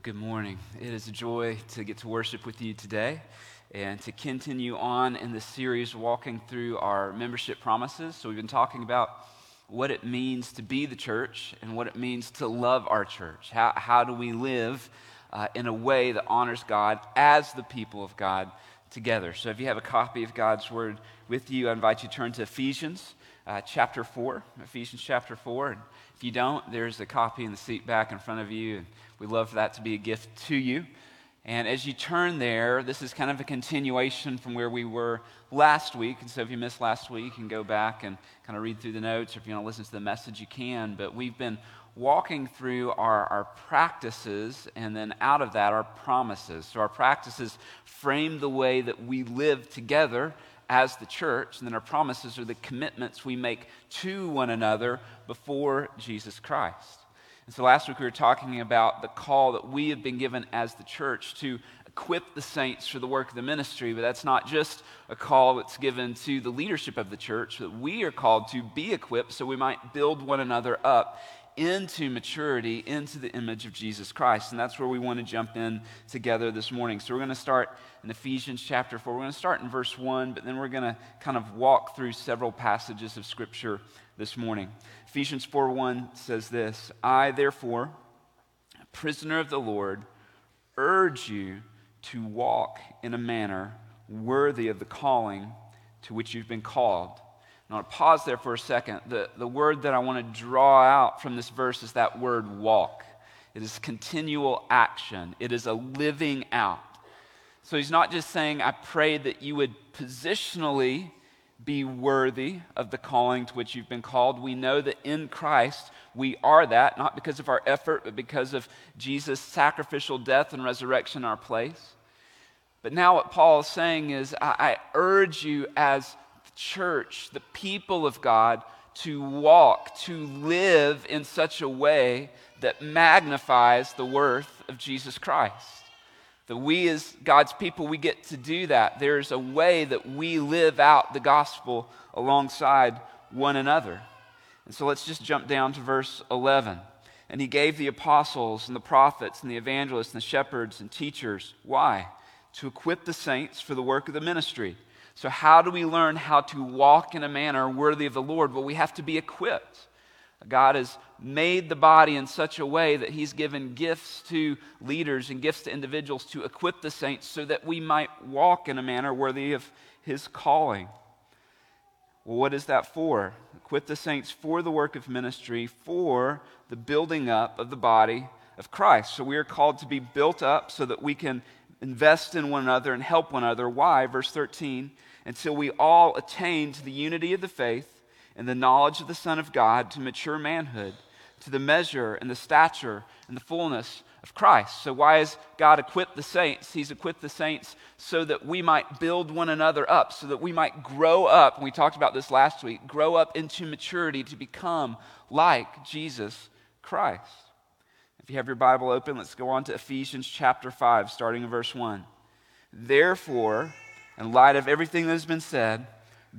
Well, good morning. It is a joy to get to worship with you today and to continue on in the series walking through our membership promises. So, we've been talking about what it means to be the church and what it means to love our church. How, how do we live uh, in a way that honors God as the people of God together? So, if you have a copy of God's Word with you, I invite you to turn to Ephesians uh, chapter 4. Ephesians chapter 4. And if you don't, there's a copy in the seat back in front of you. And We'd love for that to be a gift to you. And as you turn there, this is kind of a continuation from where we were last week. And so if you missed last week, you can go back and kind of read through the notes, or if you want to listen to the message, you can. But we've been walking through our, our practices, and then out of that, our promises. So our practices frame the way that we live together as the church, and then our promises are the commitments we make to one another before Jesus Christ. And so last week we were talking about the call that we have been given as the church to equip the saints for the work of the ministry, but that's not just a call that's given to the leadership of the church, that we are called to be equipped so we might build one another up into maturity, into the image of Jesus Christ. And that's where we want to jump in together this morning. So we're going to start in Ephesians chapter 4. We're going to start in verse 1, but then we're going to kind of walk through several passages of Scripture this morning. Ephesians 4 1 says this I, therefore, prisoner of the Lord, urge you to walk in a manner worthy of the calling to which you've been called. Now, I'll pause there for a second. The, the word that I want to draw out from this verse is that word walk. It is continual action, it is a living out. So he's not just saying, I pray that you would positionally be worthy of the calling to which you've been called. We know that in Christ we are that, not because of our effort, but because of Jesus' sacrificial death and resurrection in our place. But now, what Paul is saying is, I, I urge you as the church, the people of God, to walk, to live in such a way that magnifies the worth of Jesus Christ that we as God's people, we get to do that. There's a way that we live out the gospel alongside one another. And so let's just jump down to verse 11. And he gave the apostles and the prophets and the evangelists and the shepherds and teachers. Why? To equip the saints for the work of the ministry. So, how do we learn how to walk in a manner worthy of the Lord? Well, we have to be equipped. God has made the body in such a way that He's given gifts to leaders and gifts to individuals to equip the saints so that we might walk in a manner worthy of His calling. Well, what is that for? Equip the saints for the work of ministry, for the building up of the body of Christ. So we are called to be built up so that we can invest in one another and help one another. Why? Verse 13, until we all attain to the unity of the faith and the knowledge of the Son of God to mature manhood, to the measure and the stature and the fullness of Christ. So, why has God equipped the saints? He's equipped the saints so that we might build one another up, so that we might grow up. And we talked about this last week grow up into maturity to become like Jesus Christ. If you have your Bible open, let's go on to Ephesians chapter 5, starting in verse 1. Therefore, in light of everything that has been said,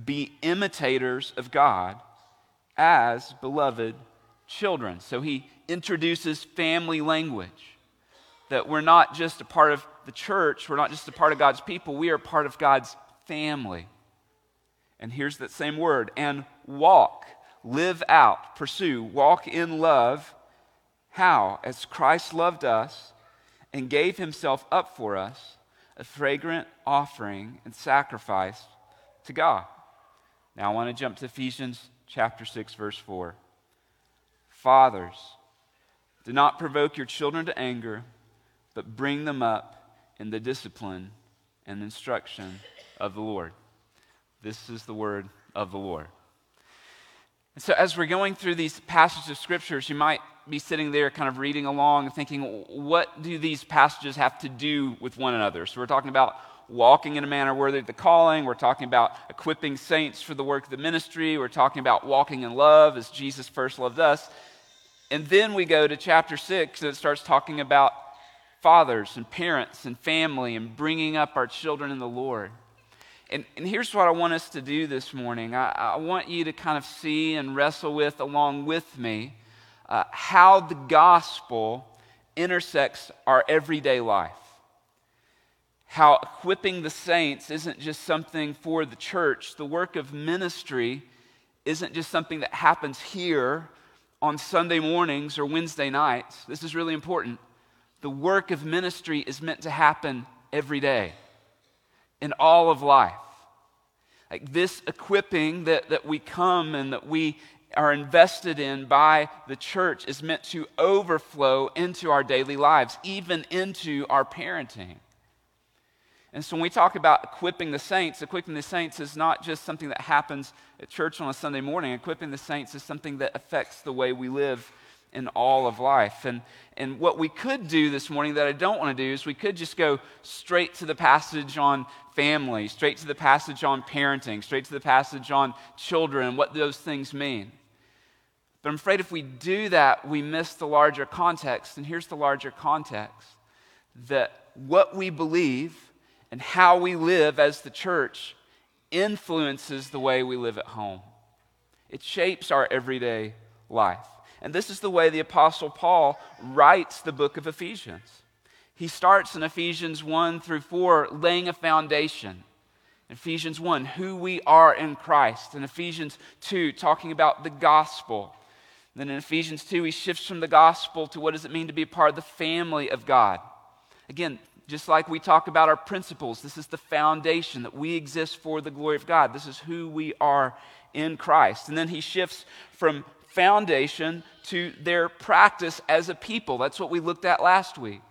be imitators of God as beloved children. So he introduces family language that we're not just a part of the church, we're not just a part of God's people, we are part of God's family. And here's that same word and walk, live out, pursue, walk in love. How? As Christ loved us and gave himself up for us, a fragrant offering and sacrifice to God. Now I want to jump to Ephesians chapter 6, verse 4. Fathers, do not provoke your children to anger, but bring them up in the discipline and instruction of the Lord. This is the word of the Lord. And so, as we're going through these passages of scriptures, you might be sitting there kind of reading along and thinking, what do these passages have to do with one another? So, we're talking about walking in a manner worthy of the calling. We're talking about equipping saints for the work of the ministry. We're talking about walking in love as Jesus first loved us. And then we go to chapter 6 and it starts talking about fathers and parents and family and bringing up our children in the Lord. And, and here's what I want us to do this morning I, I want you to kind of see and wrestle with, along with me, uh, how the gospel intersects our everyday life. How equipping the saints isn't just something for the church, the work of ministry isn't just something that happens here on Sunday mornings or Wednesday nights. This is really important. The work of ministry is meant to happen every day in all of life. Like this equipping that, that we come and that we are invested in by the church is meant to overflow into our daily lives, even into our parenting. And so when we talk about equipping the saints, equipping the saints is not just something that happens at church on a Sunday morning. Equipping the saints is something that affects the way we live in all of life. And, and what we could do this morning that I don't want to do is we could just go straight to the passage on family, straight to the passage on parenting, straight to the passage on children, what those things mean. But I'm afraid if we do that, we miss the larger context. And here's the larger context that what we believe and how we live as the church influences the way we live at home. It shapes our everyday life. And this is the way the Apostle Paul writes the book of Ephesians. He starts in Ephesians 1 through 4 laying a foundation. Ephesians 1, who we are in Christ. In Ephesians 2, talking about the gospel. Then in Ephesians 2, he shifts from the gospel to what does it mean to be a part of the family of God. Again, just like we talk about our principles, this is the foundation that we exist for the glory of God. This is who we are in Christ. And then he shifts from foundation to their practice as a people. That's what we looked at last week.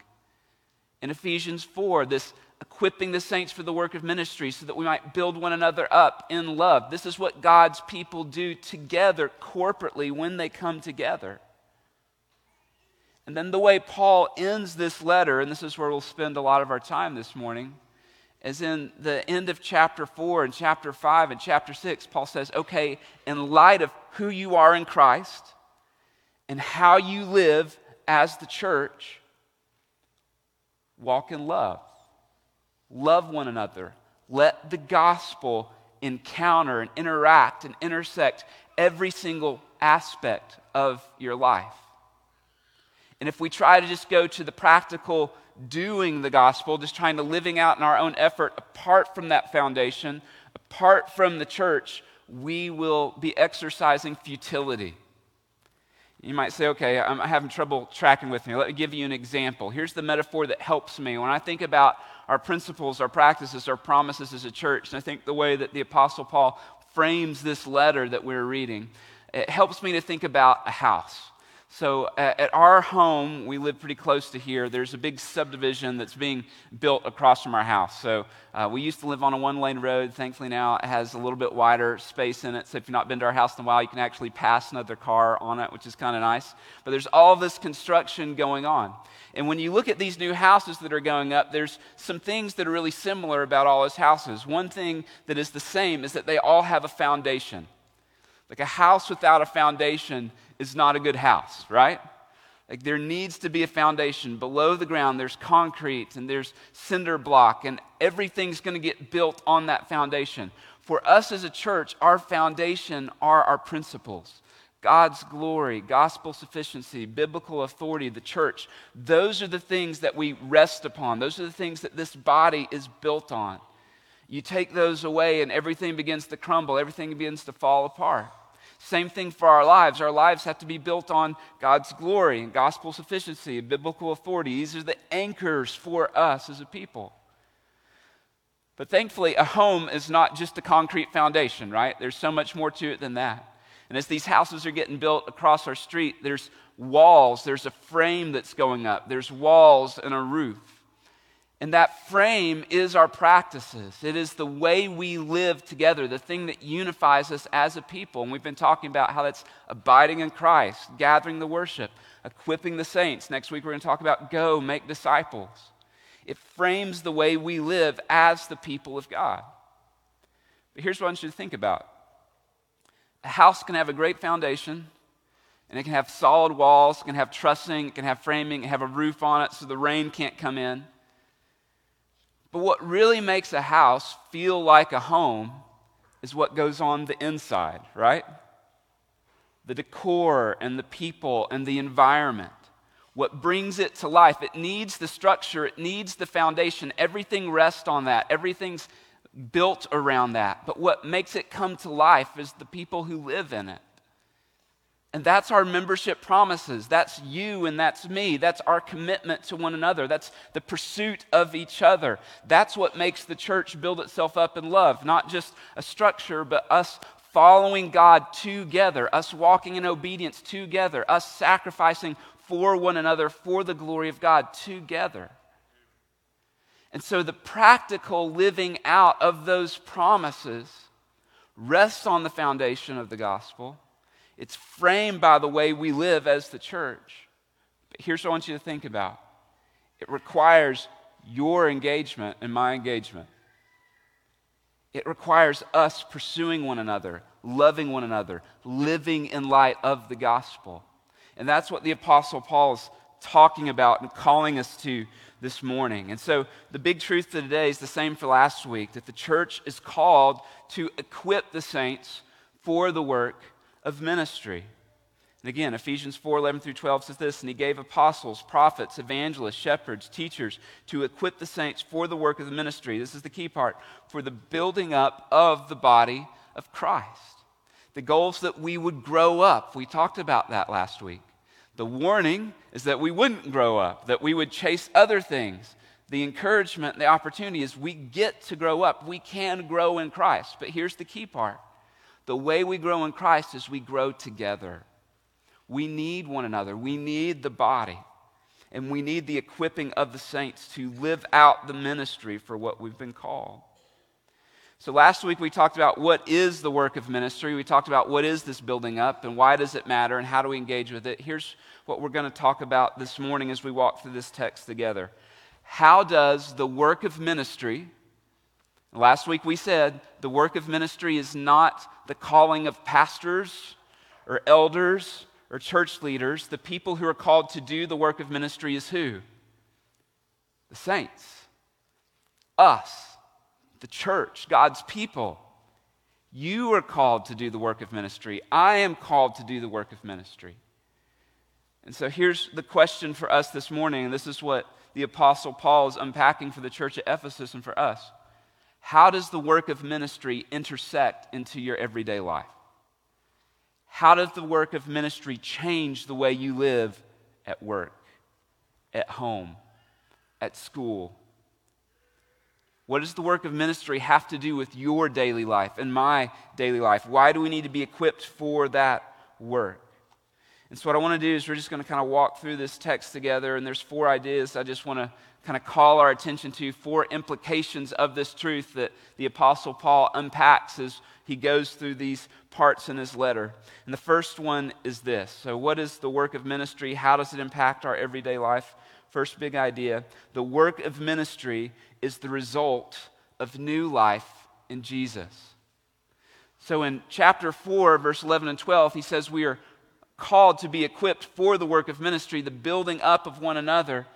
In Ephesians 4, this equipping the saints for the work of ministry so that we might build one another up in love. This is what God's people do together corporately when they come together. And then the way Paul ends this letter, and this is where we'll spend a lot of our time this morning, is in the end of chapter 4 and chapter 5 and chapter 6. Paul says, okay, in light of who you are in Christ and how you live as the church, walk in love love one another. Let the gospel encounter and interact and intersect every single aspect of your life. And if we try to just go to the practical doing the gospel, just trying to living out in our own effort apart from that foundation, apart from the church, we will be exercising futility. You might say, okay, I'm having trouble tracking with me. Let me give you an example. Here's the metaphor that helps me. When I think about our principles, our practices, our promises as a church, and I think the way that the Apostle Paul frames this letter that we're reading, it helps me to think about a house. So at our home, we live pretty close to here. There's a big subdivision that's being built across from our house. So uh, we used to live on a one lane road. Thankfully, now it has a little bit wider space in it. So if you've not been to our house in a while, you can actually pass another car on it, which is kind of nice. But there's all this construction going on. And when you look at these new houses that are going up, there's some things that are really similar about all those houses. One thing that is the same is that they all have a foundation. Like a house without a foundation is not a good house, right? Like there needs to be a foundation. Below the ground, there's concrete and there's cinder block, and everything's going to get built on that foundation. For us as a church, our foundation are our principles. God's glory, gospel sufficiency, biblical authority, the church. Those are the things that we rest upon. Those are the things that this body is built on. You take those away, and everything begins to crumble, everything begins to fall apart. Same thing for our lives. Our lives have to be built on God's glory and gospel sufficiency and biblical authority. These are the anchors for us as a people. But thankfully, a home is not just a concrete foundation, right? There's so much more to it than that. And as these houses are getting built across our street, there's walls, there's a frame that's going up, there's walls and a roof. And that frame is our practices. It is the way we live together, the thing that unifies us as a people. And we've been talking about how that's abiding in Christ, gathering the worship, equipping the saints. Next week, we're going to talk about go, make disciples. It frames the way we live as the people of God. But here's what I want you to think about a house can have a great foundation, and it can have solid walls, it can have trussing, it can have framing, it can have a roof on it so the rain can't come in. But what really makes a house feel like a home is what goes on the inside, right? The decor and the people and the environment. what brings it to life. It needs the structure, it needs the foundation. Everything rests on that, everything's built around that. But what makes it come to life is the people who live in it. And that's our membership promises. That's you and that's me. That's our commitment to one another. That's the pursuit of each other. That's what makes the church build itself up in love. Not just a structure, but us following God together, us walking in obedience together, us sacrificing for one another for the glory of God together. And so the practical living out of those promises rests on the foundation of the gospel. It's framed by the way we live as the church. But here's what I want you to think about it requires your engagement and my engagement. It requires us pursuing one another, loving one another, living in light of the gospel. And that's what the Apostle Paul is talking about and calling us to this morning. And so the big truth today is the same for last week that the church is called to equip the saints for the work of ministry. And again, Ephesians 4 11 through 12 says this, and he gave apostles, prophets, evangelists, shepherds, teachers to equip the saints for the work of the ministry. This is the key part for the building up of the body of Christ. The goal is that we would grow up. We talked about that last week. The warning is that we wouldn't grow up, that we would chase other things. The encouragement, the opportunity is we get to grow up. We can grow in Christ. But here's the key part the way we grow in Christ is we grow together. We need one another, we need the body, and we need the equipping of the saints to live out the ministry for what we've been called. So last week we talked about what is the work of ministry. We talked about what is this building up and why does it matter and how do we engage with it. Here's what we're going to talk about this morning as we walk through this text together. How does the work of ministry Last week we said the work of ministry is not the calling of pastors or elders or church leaders. The people who are called to do the work of ministry is who? The saints. Us, the church, God's people. You are called to do the work of ministry. I am called to do the work of ministry. And so here's the question for us this morning, and this is what the Apostle Paul is unpacking for the church at Ephesus and for us. How does the work of ministry intersect into your everyday life? How does the work of ministry change the way you live at work, at home, at school? What does the work of ministry have to do with your daily life and my daily life? Why do we need to be equipped for that work? And so, what I want to do is we're just going to kind of walk through this text together, and there's four ideas I just want to kind of call our attention to four implications of this truth that the Apostle Paul unpacks as he goes through these parts in his letter. And the first one is this So, what is the work of ministry? How does it impact our everyday life? First big idea the work of ministry is the result of new life in Jesus. So, in chapter 4, verse 11 and 12, he says, We are called to be equipped for the work of ministry, the building up of one another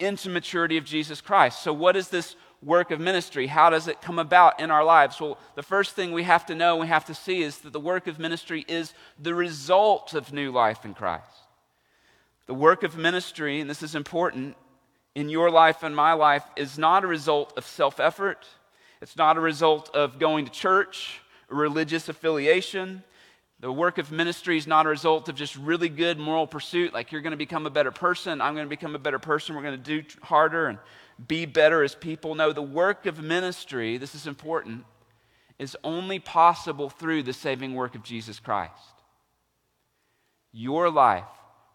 into maturity of Jesus Christ. So, what is this work of ministry? How does it come about in our lives? Well, the first thing we have to know, we have to see, is that the work of ministry is the result of new life in Christ. The work of ministry, and this is important, in your life and my life, is not a result of self effort. It's not a result of going to church, religious affiliation. The work of ministry is not a result of just really good moral pursuit, like you're going to become a better person, I'm going to become a better person, we're going to do harder and be better as people. No, the work of ministry, this is important, is only possible through the saving work of Jesus Christ. Your life,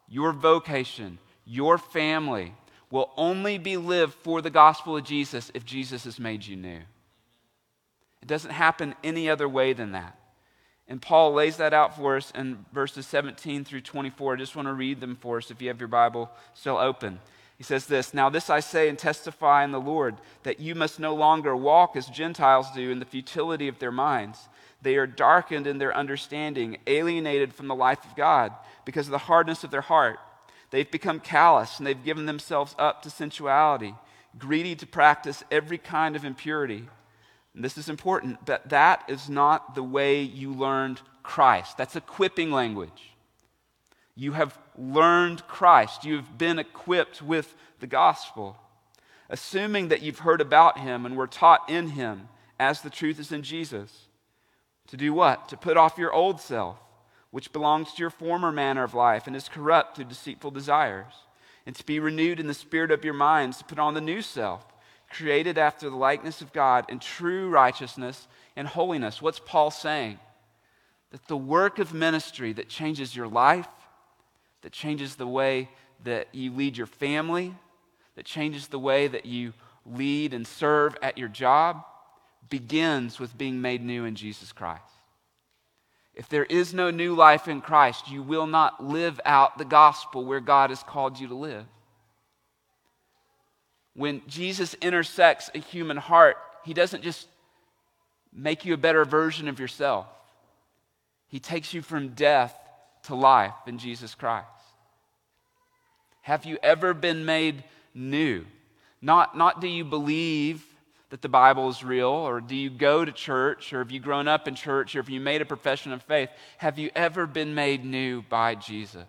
your vocation, your family will only be lived for the gospel of Jesus if Jesus has made you new. It doesn't happen any other way than that. And Paul lays that out for us in verses 17 through 24. I just want to read them for us if you have your Bible still open. He says this Now, this I say and testify in the Lord, that you must no longer walk as Gentiles do in the futility of their minds. They are darkened in their understanding, alienated from the life of God because of the hardness of their heart. They've become callous and they've given themselves up to sensuality, greedy to practice every kind of impurity. And this is important, but that is not the way you learned Christ. That's equipping language. You have learned Christ. You've been equipped with the gospel. Assuming that you've heard about him and were taught in him as the truth is in Jesus. To do what? To put off your old self, which belongs to your former manner of life and is corrupt through deceitful desires, and to be renewed in the spirit of your minds, to put on the new self, created after the likeness of God in true righteousness and holiness. What's Paul saying? That the work of ministry that changes your life, that changes the way that you lead your family, that changes the way that you lead and serve at your job, begins with being made new in Jesus Christ. If there is no new life in Christ, you will not live out the gospel where God has called you to live. When Jesus intersects a human heart, he doesn't just make you a better version of yourself, he takes you from death to life in Jesus Christ. Have you ever been made new? Not, not do you believe that the Bible is real, or do you go to church, or have you grown up in church, or have you made a profession of faith? Have you ever been made new by Jesus?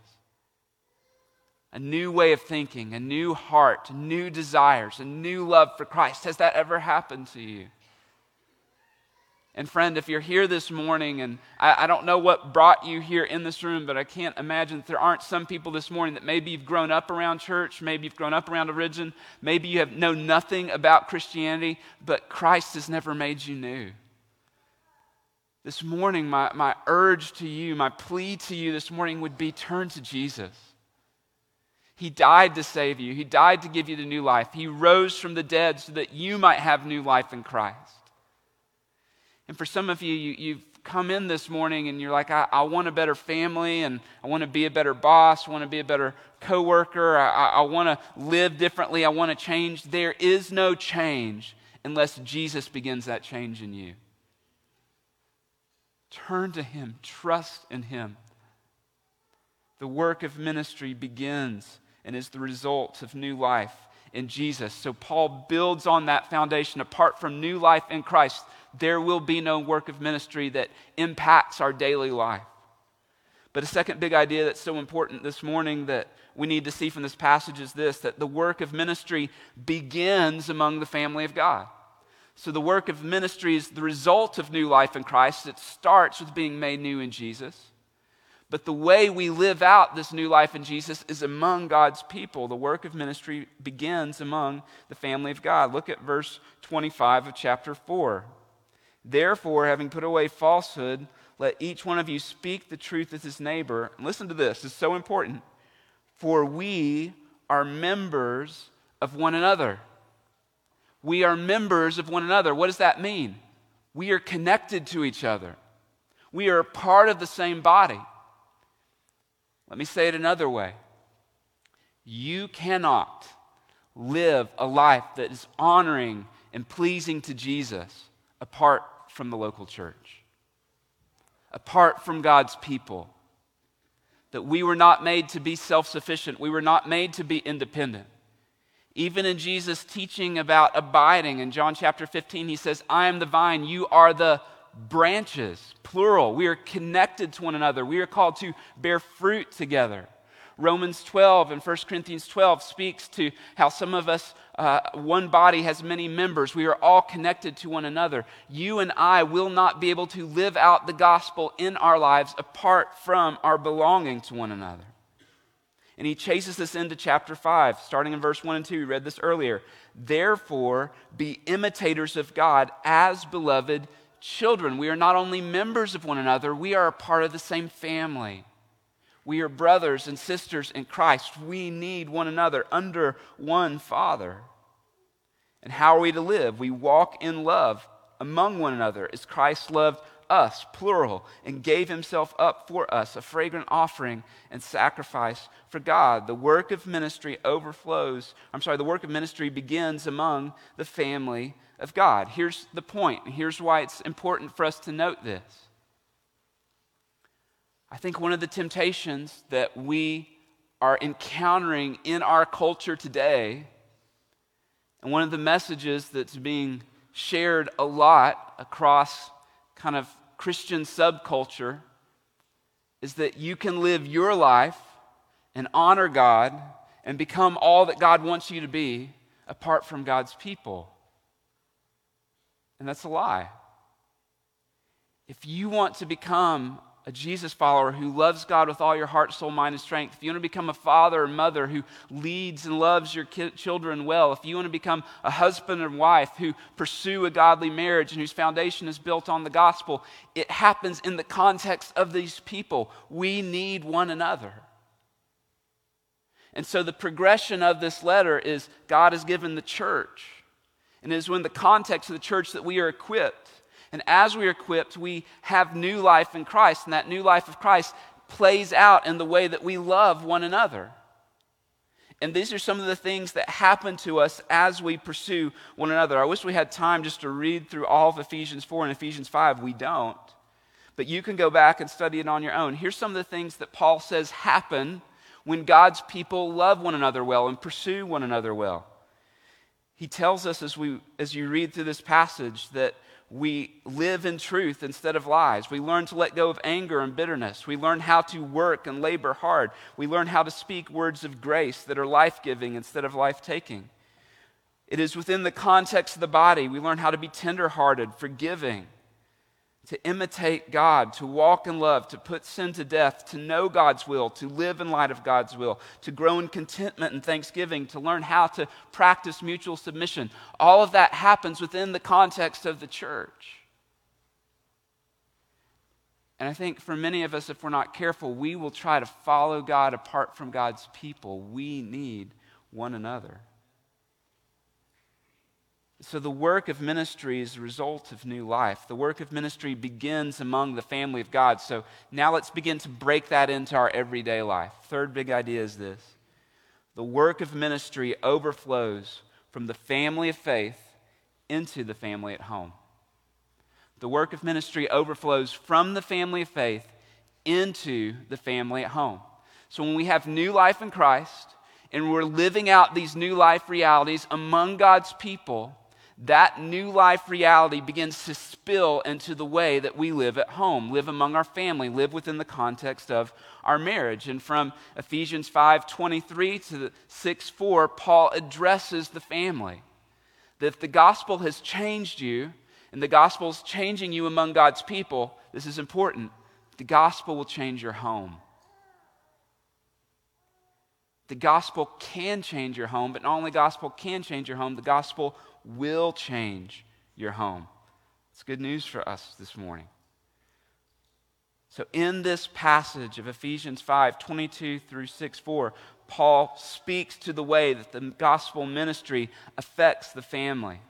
A new way of thinking, a new heart, new desires, a new love for Christ. Has that ever happened to you? And friend, if you're here this morning, and I, I, don't know what brought you here in this room, but I can't imagine that there aren't some people this morning that maybe you've grown up around church, maybe you've grown up around religion, maybe you have know nothing about Christianity, but Christ has never made you new. This morning, my, my urge to you, my plea to you this morning would be turn to Jesus. He died to save you. He died to give you the new life. He rose from the dead so that you might have new life in Christ. And for some of you, you have come in this morning and you're like, I, I, want a better family and I want to be a better boss, I want to be a better coworker, I, I, I want to live differently, I want to change. There is no change unless Jesus begins that change in you. Turn to Him, trust in Him. The work of ministry begins and is the result of new life in Jesus. So Paul builds on that foundation. Apart from new life in Christ, there will be no work of ministry that impacts our daily life. But a second big idea that's so important this morning that we need to see from this passage is this that the work of ministry begins among the family of God. So the work of ministry is the result of new life in Christ. It starts with being made new in Jesus. But the way we live out this new life in Jesus is among God's people. The work of ministry begins among the family of God. Look at verse 25 of chapter 4. Therefore, having put away falsehood, let each one of you speak the truth with his neighbor. And listen to this, it's so important. For we are members of one another. We are members of one another. What does that mean? We are connected to each other. We are part of the same body. Let me say it another way. You cannot live a life that is honoring and pleasing to Jesus apart from the local church, apart from God's people. That we were not made to be self sufficient, we were not made to be independent. Even in Jesus' teaching about abiding in John chapter 15, he says, I am the vine, you are the branches, plural. We are connected to one another. We are called to bear fruit together. Romans 12 and 1 Corinthians 12 speaks to how some of us, uh, one body has many members. We are all connected to one another. You and I will not be able to live out the gospel in our lives apart from our belonging to one another. And he chases us into chapter 5, starting in verse 1 and 2. We read this earlier. Therefore, be imitators of God as beloved children. We are not only members of one another, we are a part of the same family. We are brothers and sisters in Christ. We need one another under one Father. And how are we to live? We walk in love among one another as Christ loved us, plural, and gave himself up for us, a fragrant offering and sacrifice for God. The work of ministry overflows. I'm sorry, the work of ministry begins among the family of God. Here's the point. Here's why it's important for us to note this. I think one of the temptations that we are encountering in our culture today, and one of the messages that's being shared a lot across kind of Christian subculture, is that you can live your life and honor God and become all that God wants you to be apart from God's people. And that's a lie. If you want to become a Jesus follower who loves God with all your heart, soul, mind, and strength, if you want to become a father or mother who leads and loves your children well, if you want to become a husband and wife who pursue a godly marriage and whose foundation is built on the gospel, it happens in the context of these people. We need one another. And so the progression of this letter is God has given the church. And it is in the context of the church that we are equipped and as we are equipped, we have new life in Christ. And that new life of Christ plays out in the way that we love one another. And these are some of the things that happen to us as we pursue one another. I wish we had time just to read through all of Ephesians 4 and Ephesians 5. We don't. But you can go back and study it on your own. Here's some of the things that Paul says happen when God's people love one another well and pursue one another well. He tells us as, we, as you read through this passage that we live in truth instead of lies. We learn to let go of anger and bitterness. We learn how to work and labor hard. We learn how to speak words of grace that are life giving instead of life taking. It is within the context of the body. We learn how to be tenderhearted, forgiving, to imitate God, to walk in love, to put sin to death, to know God's will, to live in light of God's will, to grow in contentment and thanksgiving, to learn how to practice mutual submission. All of that happens within the context of the church. And I think for many of us, if we're not careful, we will try to follow God apart from God's people. We need one another. So, the work of ministry is a result of new life. The work of ministry begins among the family of God. So, now let's begin to break that into our everyday life. Third big idea is this the work of ministry overflows from the family of faith into the family at home. The work of ministry overflows from the family of faith into the family at home. So, when we have new life in Christ and we're living out these new life realities among God's people, that new life reality begins to spill into the way that we live at home, live among our family, live within the context of our marriage. And from Ephesians 5:23 to 6:4, Paul addresses the family. That if the gospel has changed you, and the gospel is changing you among God's people, this is important. The gospel will change your home. The gospel can change your home, but not only gospel can change your home, the gospel will change your home. It's good news for us this morning. So, in this passage of Ephesians 5 22 through 6 4, Paul speaks to the way that the gospel ministry affects the family.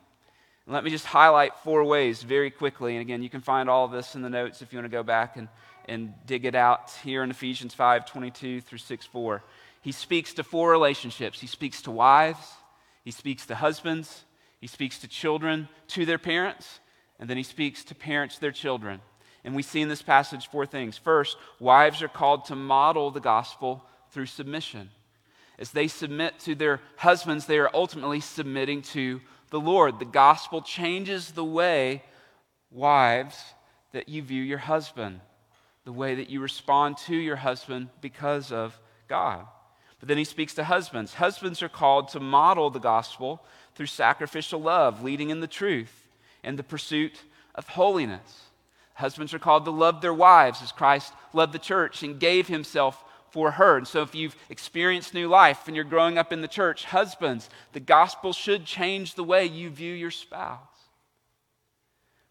Let me just highlight four ways very quickly. And again, you can find all of this in the notes if you want to go back and, and dig it out here in Ephesians 5 22 through 6 4. He speaks to four relationships. He speaks to wives, he speaks to husbands, he speaks to children to their parents, and then he speaks to parents to their children. And we see in this passage four things. First, wives are called to model the gospel through submission. As they submit to their husbands, they are ultimately submitting to the Lord. The gospel changes the way, wives, that you view your husband, the way that you respond to your husband because of God. But then he speaks to husbands. Husbands are called to model the gospel through sacrificial love, leading in the truth and the pursuit of holiness. Husbands are called to love their wives as Christ loved the church and gave himself for her. And so, if you've experienced new life and you're growing up in the church, husbands, the gospel should change the way you view your spouse.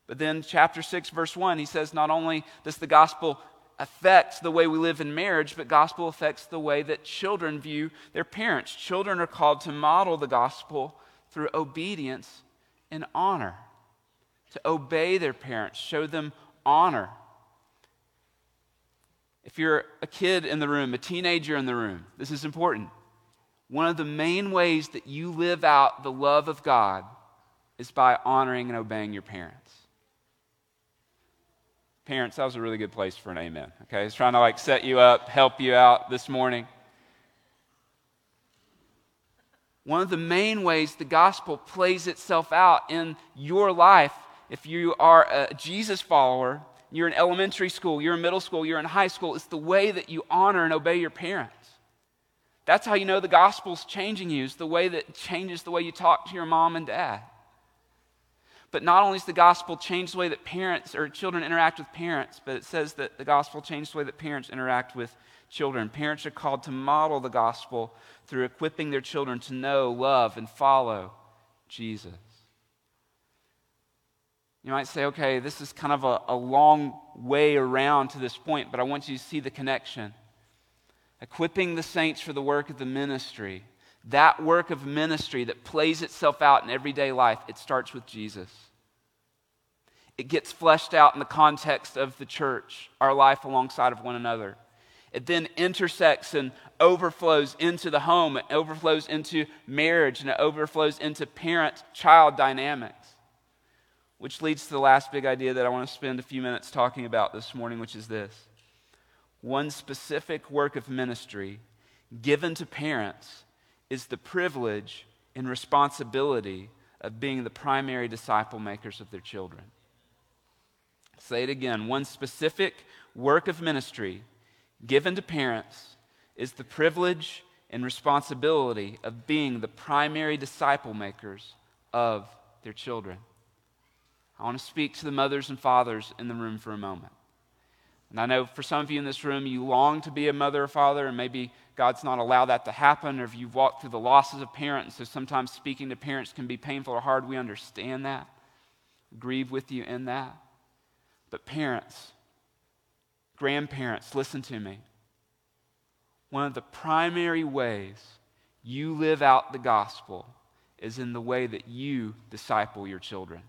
But then, chapter 6, verse 1, he says not only does the gospel affect the way we live in marriage, but gospel affects the way that children view their parents. Children are called to model the gospel through obedience and honor, to obey their parents, show them honor. If you're a kid in the room, a teenager in the room, this is important. One of the main ways that you live out the love of God is by honoring and obeying your parents. Parents, that was a really good place for an amen. Okay, was trying to like set you up, help you out this morning. one of the main ways the gospel plays itself out in your life, if you are a Jesus follower, you're in elementary school, you're in middle school, you're in high school, it's the way that you honor and obey your parents. That's how you know the gospel's changing you, is the way that changes the way you talk to your mom and dad. But not only does the gospel change the way that parents or children interact with parents, but it says that the gospel changes the way that parents interact with children. Parents are called to model the gospel through equipping their children to know, love, and follow Jesus. You might say, okay, this is kind of a, a long way around to this point, but I want you to see the connection. Equipping the saints for the work of the ministry, that work of ministry that plays itself out in everyday life, it starts with Jesus. It gets fleshed out in the context of the church, our life alongside of one another. It then intersects and overflows into the home, it overflows into marriage, and it overflows into parent child dynamics. Which leads to the last big idea that I want to spend a few minutes talking about this morning, which is this one specific work of ministry given to parents is the privilege and responsibility of being the primary disciple makers of their children. Say it again. One specific work of ministry given to parents is the privilege and responsibility of being the primary disciple makers of their children. I want to speak to the mothers and fathers in the room for a moment. And I know for some of you in this room, you long to be a mother or father, and maybe God's not allowed that to happen, or if you've walked through the losses of parents, so sometimes speaking to parents can be painful or hard. We understand that, grieve with you in that. But parents, grandparents, listen to me. One of the primary ways you live out the gospel is in the way that you disciple your children.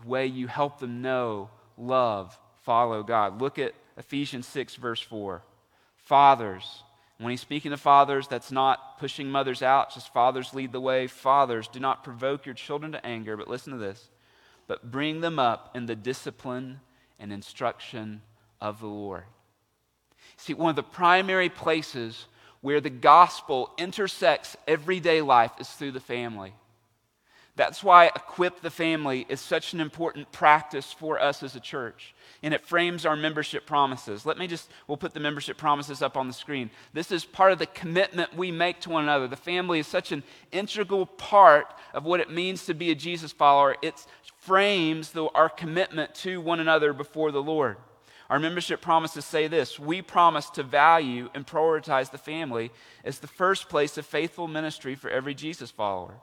The way you help them know, love, follow God. Look at Ephesians 6, verse 4. Fathers, when he's speaking to fathers, that's not pushing mothers out, just fathers lead the way. Fathers, do not provoke your children to anger, but listen to this but bring them up in the discipline and instruction of the Lord. See, one of the primary places where the gospel intersects everyday life is through the family. That's why Equip the Family is such an important practice for us as a church. And it frames our membership promises. Let me just, we'll put the membership promises up on the screen. This is part of the commitment we make to one another. The family is such an integral part of what it means to be a Jesus follower. It frames the, our commitment to one another before the Lord. Our membership promises say this We promise to value and prioritize the family as the first place of faithful ministry for every Jesus follower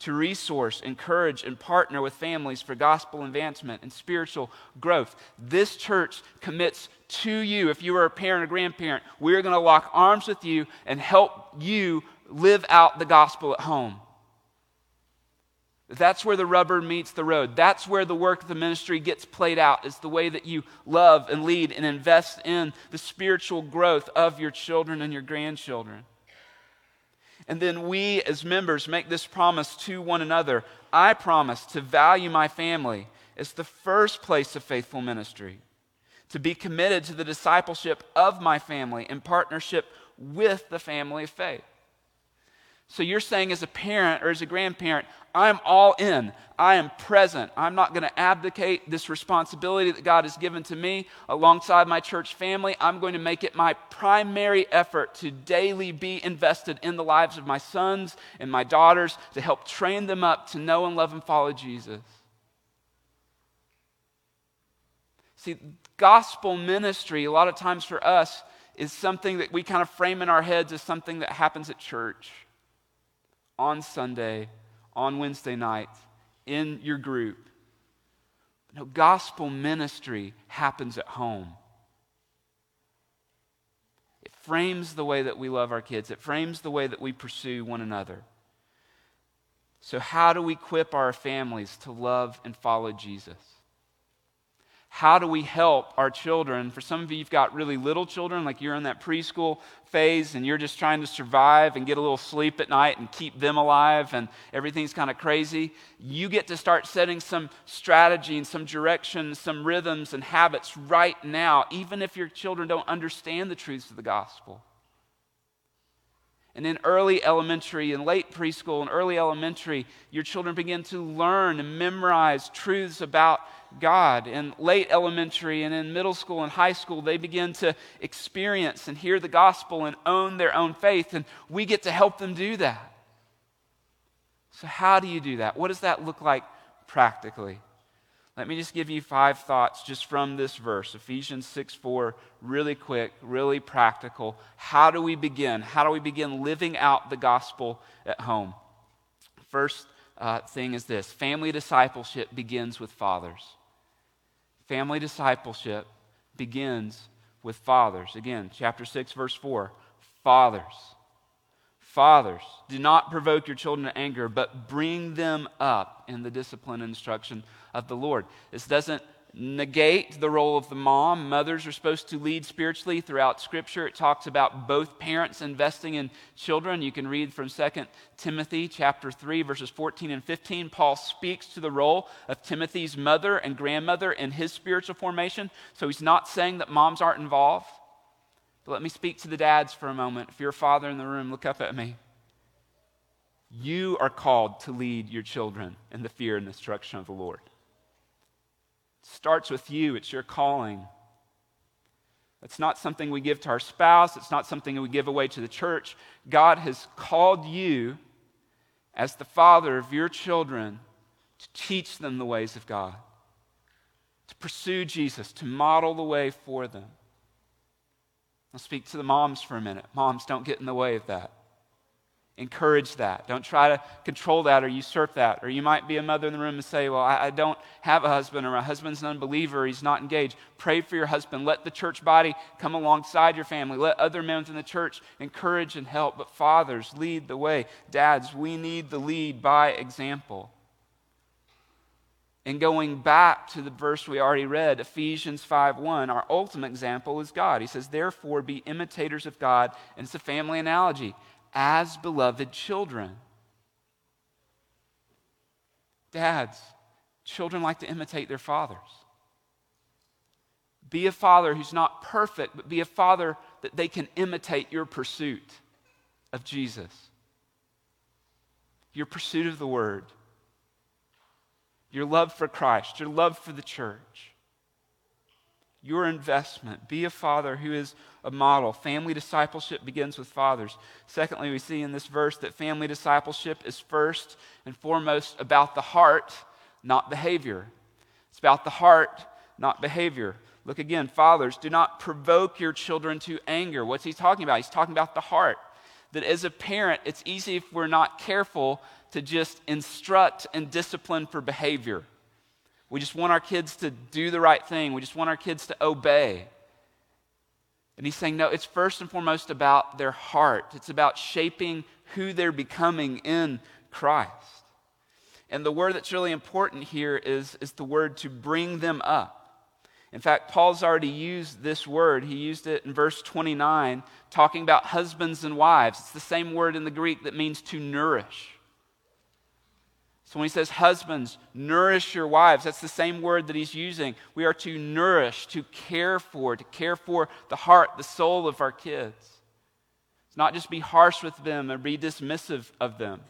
to resource, encourage, and partner with families for gospel advancement and spiritual growth. This church commits to you, if you are a parent or grandparent, we're going to lock arms with you and help you live out the gospel at home. That's where the rubber meets the road. That's where the work of the ministry gets played out, is the way that you love and lead and invest in the spiritual growth of your children and your grandchildren. And then we, as members, make this promise to one another. I promise to value my family as the first place of faithful ministry, to be committed to the discipleship of my family in partnership with the family of faith. So you're saying, as a parent or as a grandparent, I'm all in. I am present. I'm not going to abdicate this responsibility that God has given to me alongside my church family. I'm going to make it my primary effort to daily be invested in the lives of my sons and my daughters to help train them up to know and love and follow Jesus. See, gospel ministry, a lot of times for us, is something that we kind of frame in our heads as something that happens at church on Sunday, on Wednesday night, in your group. No, gospel ministry happens at home. It frames the way that we love our kids, it frames the way that we pursue one another. So, how do we equip our families to love and follow Jesus? How do we help our children? For some of you, you've got really little children, like you're in that preschool phase and you're just trying to survive and get a little sleep at night and keep them alive and everything's kind of crazy. You get to start setting some strategy and some direction, some rhythms and habits right now, even if your children don't understand the truths of the gospel. And in early elementary and late preschool and early elementary, your children begin to learn and memorize truths about God. In late elementary and in middle school and high school, they begin to experience and hear the gospel and own their own faith, and we get to help them do that. So, how do you do that? What does that look like practically? Let me just give you five thoughts just from this verse, Ephesians 6 4, really quick, really practical. How do we begin? How do we begin living out the gospel at home? First uh, thing is this family discipleship begins with fathers. Family discipleship begins with fathers. Again, chapter 6, verse 4 fathers. Fathers, do not provoke your children to anger, but bring them up in the discipline and instruction of the Lord. This doesn't negate the role of the mom. Mothers are supposed to lead spiritually throughout Scripture. It talks about both parents investing in children. You can read from 2 Timothy chapter 3, verses 14 and 15. Paul speaks to the role of Timothy's mother and grandmother in his spiritual formation. So he's not saying that moms aren't involved. But let me speak to the dads for a moment. If you're a father in the room, look up at me. You are called to lead your children in the fear and instruction of the Lord. Starts with you, it's your calling. It's not something we give to our spouse, it's not something we give away to the church. God has called you as the father of your children to teach them the ways of God, to pursue Jesus, to model the way for them. I'll speak to the moms for a minute. Moms, don't get in the way of that. Encourage that. Don't try to control that or usurp that. Or you might be a mother in the room and say, Well, I, I don't have a husband, or my husband's an unbeliever, he's not engaged. Pray for your husband. Let the church body come alongside your family. Let other men within the church encourage and help. But fathers, lead the way. Dads, we need the lead by example. And going back to the verse we already read, Ephesians 5:1, our ultimate example is God. He says, "Therefore be imitators of God." And it's a family analogy, as beloved children. Dads, children like to imitate their fathers. Be a father who's not perfect, but be a father that they can imitate your pursuit of Jesus, your pursuit of the Word your love for Christ, your love for the church, your investment. Be a father who is a model. Family discipleship begins with fathers. Secondly, we see in this verse that family discipleship is first and foremost about the heart, not behavior. It's about the heart, not behavior. Look again, fathers, do not provoke your children to anger. What's he talking about? He's talking about the heart. That as a parent, it's easy if we're not careful to just instruct and discipline for behavior. We just want our kids to do the right thing, we just want our kids to obey. And he's saying, no, it's first and foremost about their heart. It's about shaping who they're becoming in Christ. And the word that's really important here is, is the word to bring them up. In fact, Paul's already used this word. He used it in verse 29, talking about husbands and wives. It's the same word in the Greek that means to nourish. So when he says, Husbands, nourish your wives, that's the same word that he's using. We are to nourish, to care for, to care for the heart, the soul of our kids. It's not just be harsh with them and be dismissive of them.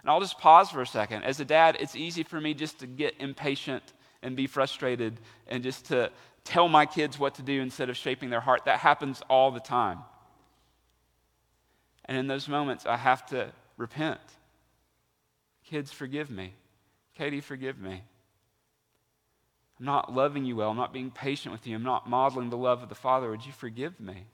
And I'll just pause for a second. As a dad, it's easy for me just to get impatient and be frustrated and just to tell my kids what to do instead of shaping their heart. That happens all the time. And in those moments, I have to repent Kids, forgive me. Katie, forgive me. I'm not loving you well. I'm not being patient with you. I'm not modeling the love of the Father. Would you forgive me?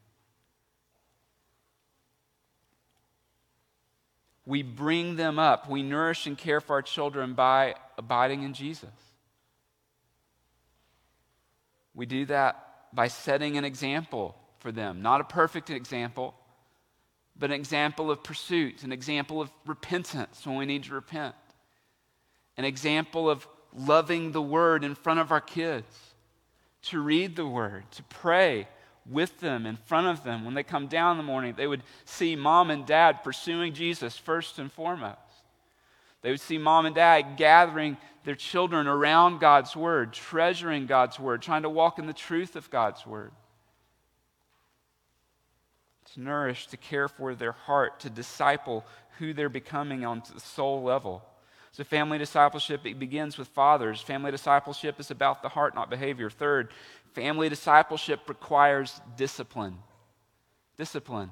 We bring them up. We nourish and care for our children by abiding in Jesus. We do that by setting an example for them. Not a perfect example, but an example of pursuit, an example of repentance when we need to repent, an example of loving the Word in front of our kids, to read the Word, to pray with them, in front of them. When they come down in the morning, they would see mom and dad pursuing Jesus first and foremost. They would see mom and dad gathering their children around God's Word, treasuring God's Word, trying to walk in the truth of God's Word. To nourish, to care for their heart, to disciple who they're becoming on the soul level. So, family discipleship it begins with fathers. Family discipleship is about the heart, not behavior. Third, family discipleship requires discipline. Discipline.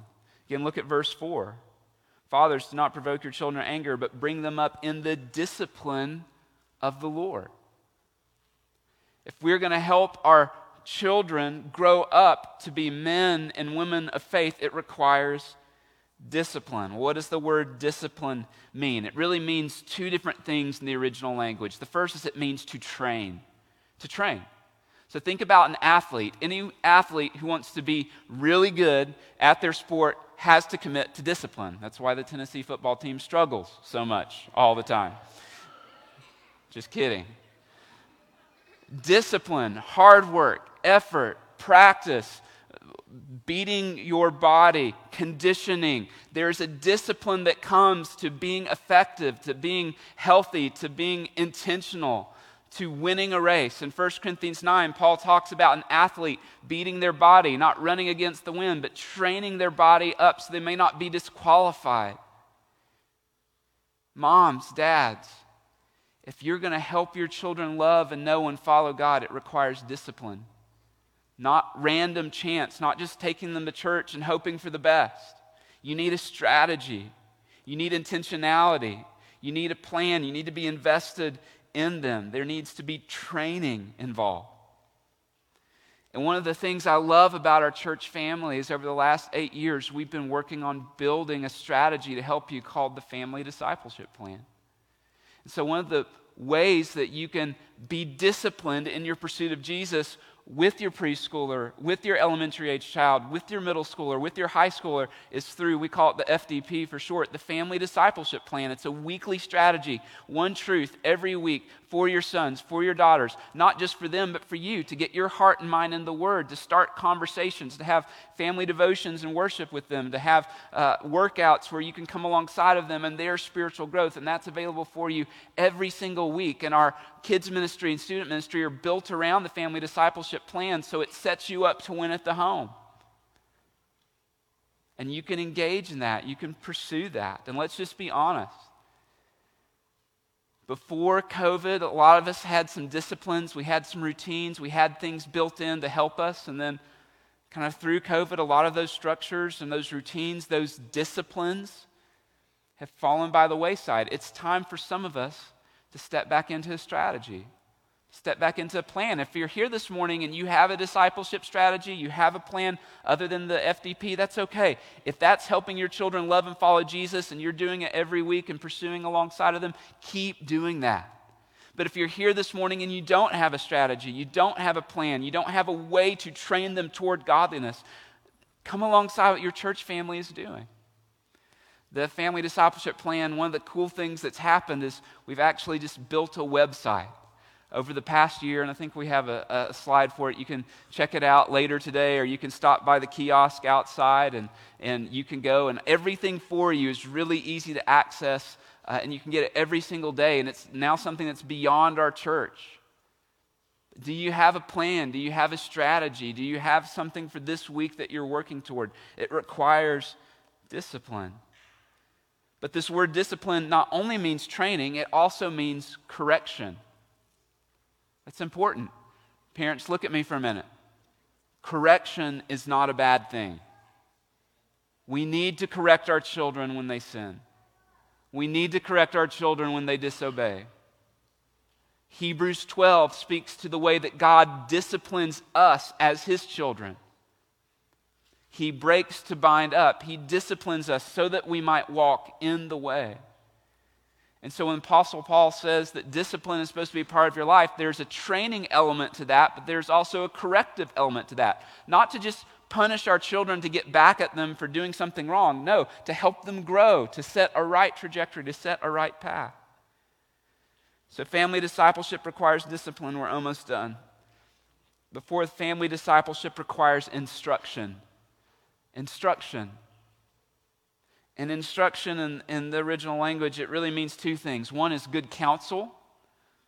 Again, look at verse 4. Fathers, do not provoke your children to anger, but bring them up in the discipline of the Lord. If we're going to help our children grow up to be men and women of faith, it requires discipline. What does the word discipline mean? It really means two different things in the original language. The first is it means to train. To train. So think about an athlete. Any athlete who wants to be really good at their sport has to commit to discipline. That's why the Tennessee football team struggles so much all the time. Just kidding. Discipline, hard work, effort, practice, beating your body, conditioning. There's a discipline that comes to being effective, to being healthy, to being intentional, to winning a race. In 1 Corinthians 9, Paul talks about an athlete beating their body, not running against the wind, but training their body up so they may not be disqualified. Moms, dads, if you're going to help your children love and know and follow God, it requires discipline not random chance, not just taking them to church and hoping for the best. You need a strategy, you need intentionality, you need a plan, you need to be invested in them. There needs to be training involved. And one of the things I love about our church family is over the last eight years, we've been working on building a strategy to help you called the Family Discipleship Plan. And so, one of the ways that you can be disciplined in your pursuit of Jesus with your preschooler, with your elementary age child, with your middle schooler, with your high schooler is through, we call it the FDP for short, the Family Discipleship Plan. It's a weekly strategy, one truth every week for your sons, for your daughters, not just for them, but for you to get your heart and mind in the Word, to start conversations, to have family devotions and worship with them, to have uh, workouts where you can come alongside of them and their spiritual growth. And that's available for you every single week. And our kids' ministry and student ministry are built around the family discipleship plan, so it sets you up to win at the home. And you can engage in that, you can pursue that. And let's just be honest before COVID, a lot of us had some disciplines, we had some routines, we had things built in to help us. And then, kind of through COVID, a lot of those structures and those routines, those disciplines have fallen by the wayside. It's time for some of us to step back into a strategy step back into a plan. If you're here this morning and you have a discipleship strategy, you have a plan other than the FDP, that's okay. If that's helping your children love and follow Jesus and you're doing it every week and pursuing alongside of them, keep doing that. But if you're here this morning and you don't have a strategy, you don't have a plan, you don't have a way to train them toward godliness, come alongside what your church family is doing. The family discipleship plan, one of the cool things that's happened is we've actually just built a website over the past year, and I think we have a, a, slide for it. You can check it out later today, or you can stop by the kiosk outside and, and you can go, and everything for you is really easy to access, uh, and you can get it every single day, and it's now something that's beyond our church. Do you have a plan? Do you have a strategy? Do you have something for this week that you're working toward? It requires discipline. But this word discipline not only means training, it also means correction. That's important. Parents, look at me for a minute. Correction is not a bad thing. We need to correct our children when they sin. We need to correct our children when they disobey. Hebrews 12 speaks to the way that God disciplines us as his children. He breaks to bind up, he disciplines us so that we might walk in the way. And so when Apostle Paul says that discipline is supposed to be part of your life, there's a training element to that, but there's also a corrective element to that. Not to just punish our children to get back at them for doing something wrong. No, to help them grow, to set a right trajectory, to set a right path. So family discipleship requires discipline. We're almost done. Before family discipleship requires instruction. Instruction. And instruction in, in the original language, it really means two things. One is good counsel,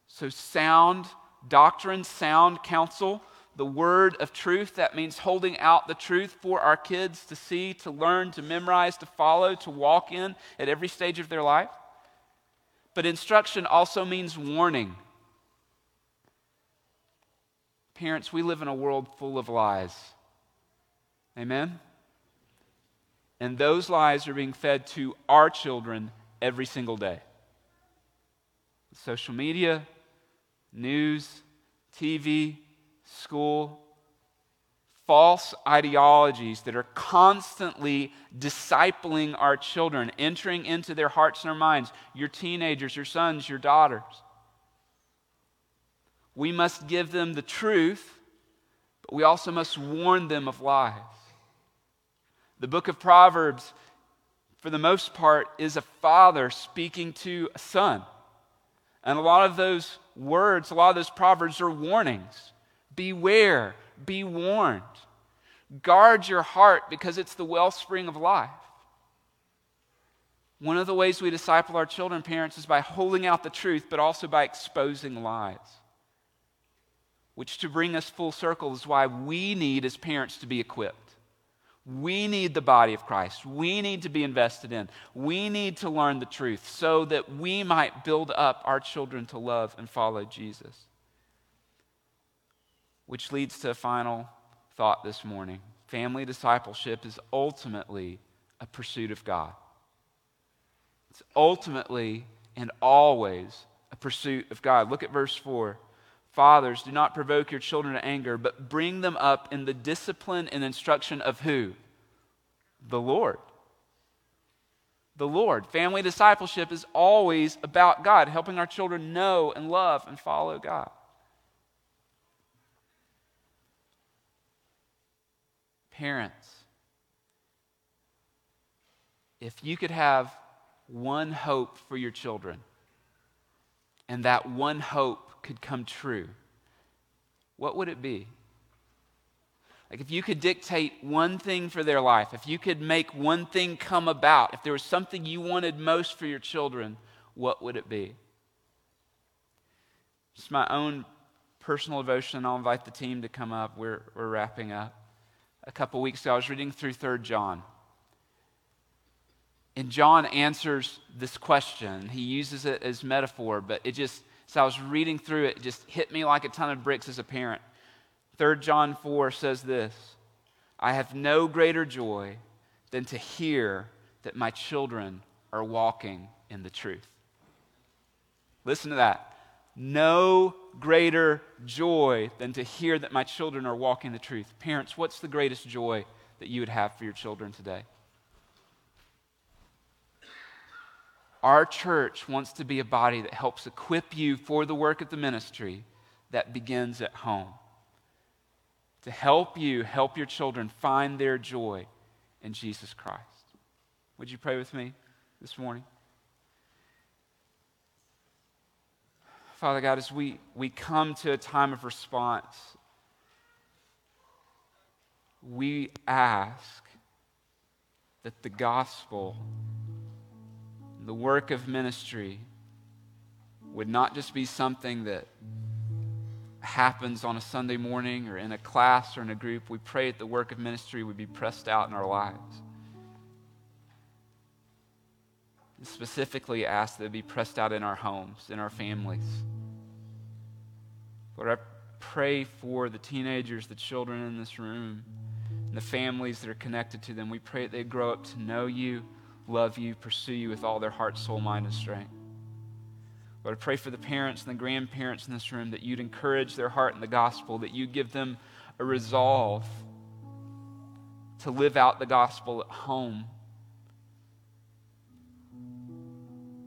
so sound doctrine, sound counsel. the word of truth. That means holding out the truth for our kids to see, to learn, to memorize, to follow, to walk in at every stage of their life. But instruction also means warning. Parents, we live in a world full of lies. Amen? And those lies are being fed to our children every single day. Social media, news, TV, school, false ideologies that are constantly discipling our children, entering into their hearts and their minds, your teenagers, your sons, your daughters. We must give them the truth, but we also must warn them of lies. The book of Proverbs, for the most part, is a father speaking to a son. And a lot of those words, a lot of those proverbs are warnings. Beware, be warned. Guard your heart because it's the wellspring of life. One of the ways we disciple our children, parents, is by holding out the truth, but also by exposing lies which to bring us full circle is why we need, as parents, to be equipped. We need the body of Christ. We need to be invested in. We need to learn the truth so that we might build up our children to love and follow Jesus. Which leads to a final thought this morning family discipleship is ultimately a pursuit of God. It's ultimately and always a pursuit of God. Look at verse 4. Fathers, do not provoke your children to anger, but bring them up in the discipline and instruction of who? The Lord. The Lord. Family discipleship is always about God, helping our children know and love and follow God. Parents, if you could have one hope for your children, and that one hope could come true, what would it be? Like, if you could dictate one thing for their life, if you could make one thing come about, if there was something you wanted most for your children, what would it be? It's my own personal devotion. I'll invite the team to come up. We're, we're wrapping up. A couple weeks ago, I was reading through 3 John. And John answers this question. He uses it as metaphor, but it just so I was reading through it, it just hit me like a ton of bricks as a parent. 3 John 4 says this I have no greater joy than to hear that my children are walking in the truth. Listen to that. No greater joy than to hear that my children are walking the truth. Parents, what's the greatest joy that you would have for your children today? Our church wants to be a body that helps equip you for the work of the ministry that begins at home. To help you help your children find their joy in Jesus Christ. Would you pray with me this morning? Father God, as we, we come to a time of response, we ask that the gospel the work of ministry would not just be something that happens on a Sunday morning or in a class or in a group. We pray that the work of ministry would be pressed out in our lives. Specifically, ask that it be pressed out in our homes, in our families. Lord, I pray for the teenagers, the children in this room, and the families that are connected to them. We pray that they grow up to know you love you, pursue you with all their heart, soul, mind, and strength. Lord, I pray for the parents and the grandparents in this room that you'd encourage their heart in the gospel, that you'd give them a resolve to live out the gospel at home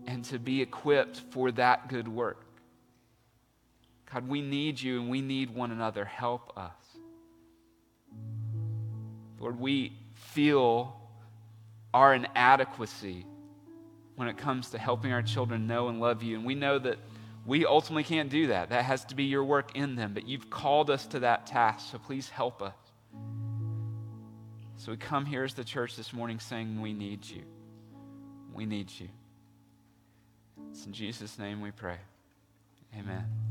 and to be equipped for that good work. God, we need you and we need one another. Help us. Lord, we feel our inadequacy when it comes to helping our children know and love you. And we know that we ultimately can't do that. That has to be your work in them. But you've called us to that task, so please help us. So we come here as the church this morning saying, We need you. We need you. It's in Jesus' name we pray. Amen.